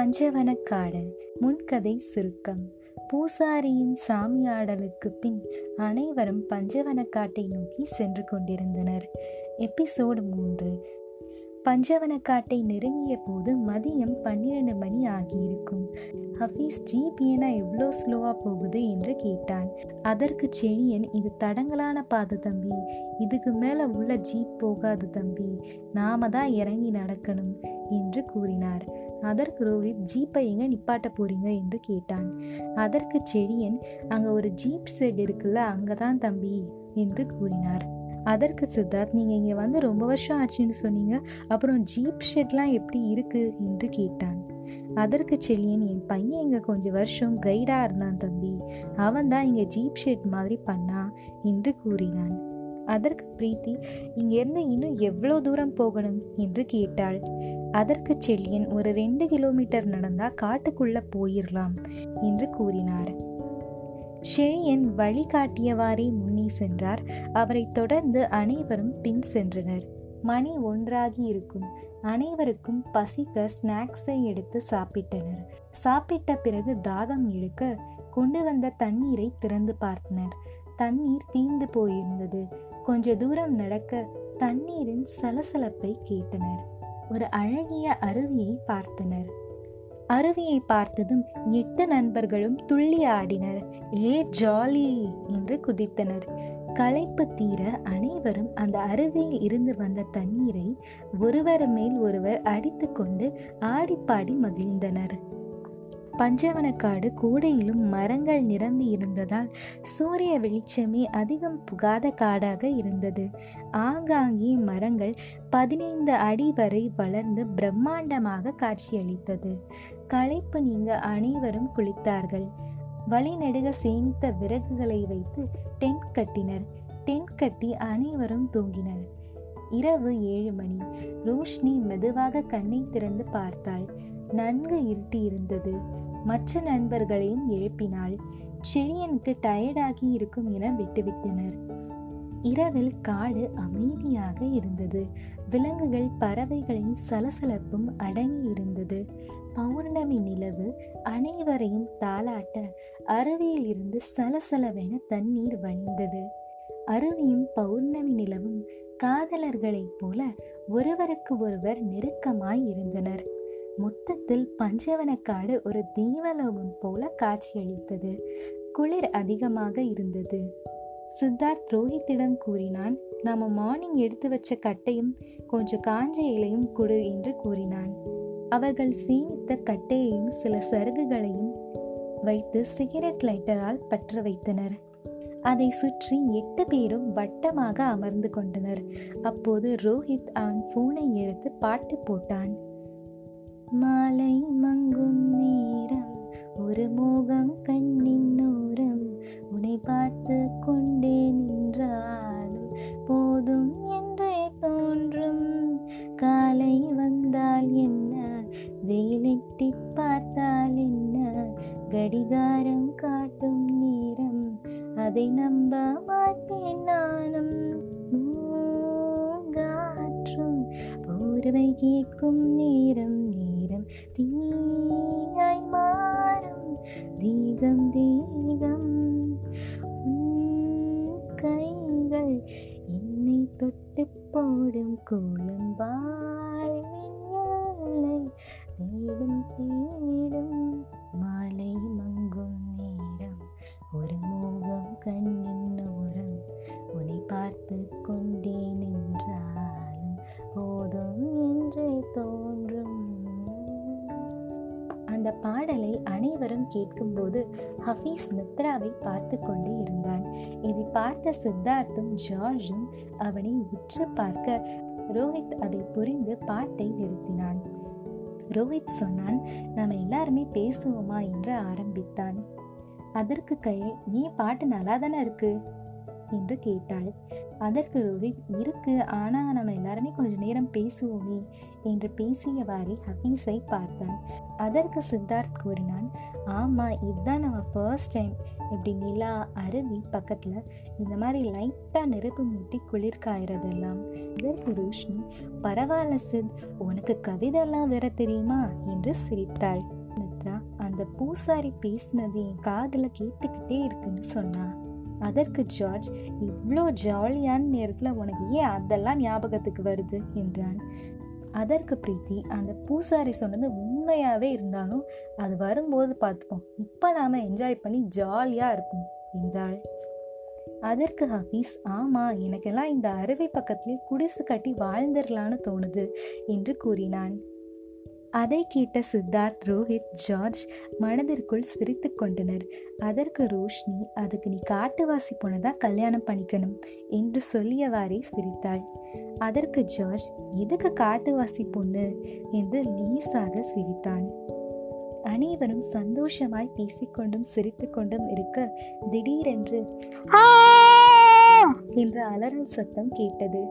பஞ்சவனக்காடு முன்கதை சுருக்கம். பூசாரியின் சாமியாடலுக்கு பின் அனைவரும் பஞ்சவனக்காட்டை நோக்கி சென்று கொண்டிருந்தனர். எபிசோடு மூன்று. பஞ்சவனக்காட்டை நெருங்கிய போது மதியம் பன்னிரண்டு மணி ஆகியிருக்கும். ஹஃபீஸ் ஜீப் ஏனா எவ்வளோ ஸ்லோவாக போகுது என்று கேட்டான். அதற்கு செழியன் இது தடங்கலான பாதை தம்பி. இதுக்கு மேலே உள்ள ஜீப் போகாது தம்பி. நாம தான் இறங்கி நடக்கணும் என்று கூறினார். அதற்கு ரோஹித் ஜீப்பை எங்க நிப்பாட்ட போறீங்க? என்று கேட்டான். அதற்கு செழியன் அங்கே ஒரு ஜீப் செட் இருக்குல்ல அங்கதான் தம்பி என்று கூறினார். அதற்கு சித்தார்த் நீங்கள் இங்கே வந்து ரொம்ப வருஷம் ஆச்சுன்னு சொன்னீங்க. அப்புறம் ஜீப் ஷெட்லாம் எப்படி இருக்குது என்று கேட்டான். அதற்கு செல்லியன் என் பையன் இங்கே கொஞ்சம் வருஷம் கைடாக இருந்தான் தம்பி. அவன் தான் இங்கே ஜீப் ஷெட் மாதிரி பண்ணான் என்று கூறினான். அதற்கு பிரீத்தி இங்கேருந்து இன்னும் எவ்வளோ தூரம் போகணும்? என்று கேட்டாள். அதற்கு செல்லியன் ஒரு ரெண்டு கிலோமீட்டர் நடந்தால் காட்டுக்குள்ளே போயிடலாம் என்று கூறினார். ஷெழியன் வழிகாட்டியவாறே முன்னே சென்றார். அவரை தொடர்ந்து அனைவரும் பின் சென்றனர். மணி ஒன்றாகி இருக்கும். அனைவருக்கும் பசிக்க ஸ்நாக்ஸை எடுத்து சாப்பிட்டனர். சாப்பிட்ட பிறகு தாகம் இழுக்க கொண்டு வந்த தண்ணீரை திறந்து பார்த்தனர். தண்ணீர் தீந்து போயிருந்தது. கொஞ்ச தூரம் நடக்க தண்ணீரின் சலசலப்பை கேட்டனர். ஒரு அழகிய அருவியை பார்த்தனர். அருவியை பார்த்ததும் எட்டு நண்பர்களும் துள்ளி ஆடினர் ஏ ஜாலி! என்று குதித்தனர். களைப்பு தீர அனைவரும் அந்த அருவியில் இருந்து வந்த தண்ணீரை ஒருவர் மேல் ஒருவர் அடித்துக்கொண்டு ஆடிப்பாடி மகிழ்ந்தனர். பஞ்சவனக்காடு கூடையிலும் மரங்கள் நிரம்பி இருந்ததால் சூரிய வெளிச்சமே அதிகம் புகாத காடாக இருந்தது. ஆங்காங்கே மரங்கள் பதினைந்து அடி வரை வளர்ந்து பிரம்மாண்டமாக காட்சியளித்தது. களைப்பு நீங்க அனைவரும் குளித்தார்கள். வழிநெடுக சேமித்த விறகுகளை வைத்து டென்ட் கட்டினர். டென்ட் கட்டி அனைவரும் தூங்கினர். இரவு ஏழு மணி. ரோஷ்னி மெதுவாக கண்ணை திறந்து பார்த்தாள். நன்கு இருட்டி இருந்தது மற்ற நண்பர்களையும் எழுப்பினாள். செழியனுக்கு டயர்டாகி இருக்கும் என விட்டுவிட்டனர். இரவில் காடு அமைதியாக இருந்தது. விலங்குகள் பறவைகளின் சலசலப்பும் அடங்கி இருந்தது. பௌர்ணமி நிலவு அனைவரையும் தாளாட்ட அருவியில் இருந்து சலசலவென தண்ணீர் வழிந்தது. அருவியும் பௌர்ணமி நிலவும் காதலர்களைப் போல ஒருவருக்கு ஒருவர் நெருக்கமாய் இருந்தனர். மொத்தத்தில் பஞ்சவனக்காடு ஒரு தீவலோகம் போல காட்சியளித்தது. குளிர் அதிகமாக இருந்தது. சித்தார்த் ரோஹித்திடம் கூறினான் நாம மார்னிங் எடுத்து வச்ச கட்டையும் கொஞ்சம் காஞ்ச இலையும் கொடு என்று கூறினான். அவர்கள் சீனித்த கட்டையையும் சில சருகுகளையும் வைத்து சிகரெட் லைட்டரால் பற்ற வைத்தனர். அதை சுற்றி எட்டு பேரும் வட்டமாக அமர்ந்து கொண்டனர். அப்போது ரோஹித் அவன் பூனை எடுத்து பாட்டு போட்டான். மாலை மங்கும் நேரம் ஒரு மோகம் கண்ணின் நோரம் உன்னை பார்த்து கொண்டே நின்றாலும் போதும் என்றே தோன்றும். காலை வந்தால் என்ன? வெயிலெட்டி பார்த்தால் என்ன? கடிகாரம் காட்டும் நேரம் அதை நம்ப மாட்டேன் நானும். காற்றும் போர்வை கேட்கும் நேரம் நீ தீயாய் மாறும் தீகம் தீகம் கைகள் என்னை தொட்டு போடும் கோலம் வாழ்வியலை தேடும் தேடும். மாலை அந்த பாடலை அனைவரும் கேட்கும்போது ஹஃபீஸ் மித்ராவை பார்த்து கொண்டு இருந்தான். இதை பார்த்த சித்தார்த்தும் ஜார்ஜும் அவனை உற்று பார்க்க ரோஹித் அதை புரிந்து பாட்டை நிறுத்தினான். ரோஹித் சொன்னான் நாம் எல்லாருமே பேசுவோமா? என்று ஆரம்பித்தான். அதற்கு கையில் நீ பாட்டு நல்லா தானே இருக்கு? என்று கேட்டாள். அதற்கு ரோஹித் இருக்கு. ஆனா நம்ம எல்லாருமே கொஞ்ச நேரம் பேசுவோமே என்று பேசியவாறே ஹபீஸை பார்த்தான். அதற்கு சித்தார்த் கூறினான் ஆமா இதுதான் நம்ம ஃபர்ஸ்ட் டைம் இப்படி நிலா அருவி பக்கத்துல இந்த மாதிரி லைட்டா நெருப்பு மூட்டி குளிர்காயறதெல்லாம். இதற்கு ரோஷினி பரவாயில்ல சித் உனக்கு கவிதைலாம் வேற தெரியுமா? என்று சிரித்தாள். மித்ரா அந்த பூசாரி பேசினது என் காதில் கேட்டுக்கிட்டே இருக்குன்னு சொன்னான் அதற்கு ஜார்ஜ் இவ்வளோ ஜாலியான நேரத்தில் உனக்கு ஏன் அதெல்லாம் ஞாபகத்துக்கு வருது? என்றான். அதற்கு பிரீத்தி அந்த பூசாரி சொன்னது உண்மையாகவே இருந்தாலும் அது வரும்போது பார்த்துப்போம். இப்போ நாம் என்ஜாய் பண்ணி ஜாலியாக இருக்கும் என்றாள். அதற்கு ஹபீஸ் ஆமாம் எனக்கெல்லாம் இந்த அருவி பக்கத்துலேயே குடிசு கட்டி வாழ்ந்துடலான்னு தோணுது என்று கூறினான். அதை கேட்ட சித்தார்த் ரோஹித் ஜார்ஜ் மனதிற்குள் சிரித்து கொண்டனர். அதற்கு ரோஷினி அதுக்கு நீ காட்டுவாசி போனதா கல்யாணம் பண்ணிக்கணும் என்று சொல்லியவாறே சிரித்தாள். அதற்கு ஜார்ஜ் எதுக்கு காட்டுவாசி பொண்ணு? என்று லேசாக சிரித்தான். அனைவரும் சந்தோஷமாய் பேசிக்கொண்டும் சிரித்துக்கொண்டும் இருக்க திடீரென்று என்ற அலறல் சத்தம் கேட்டது.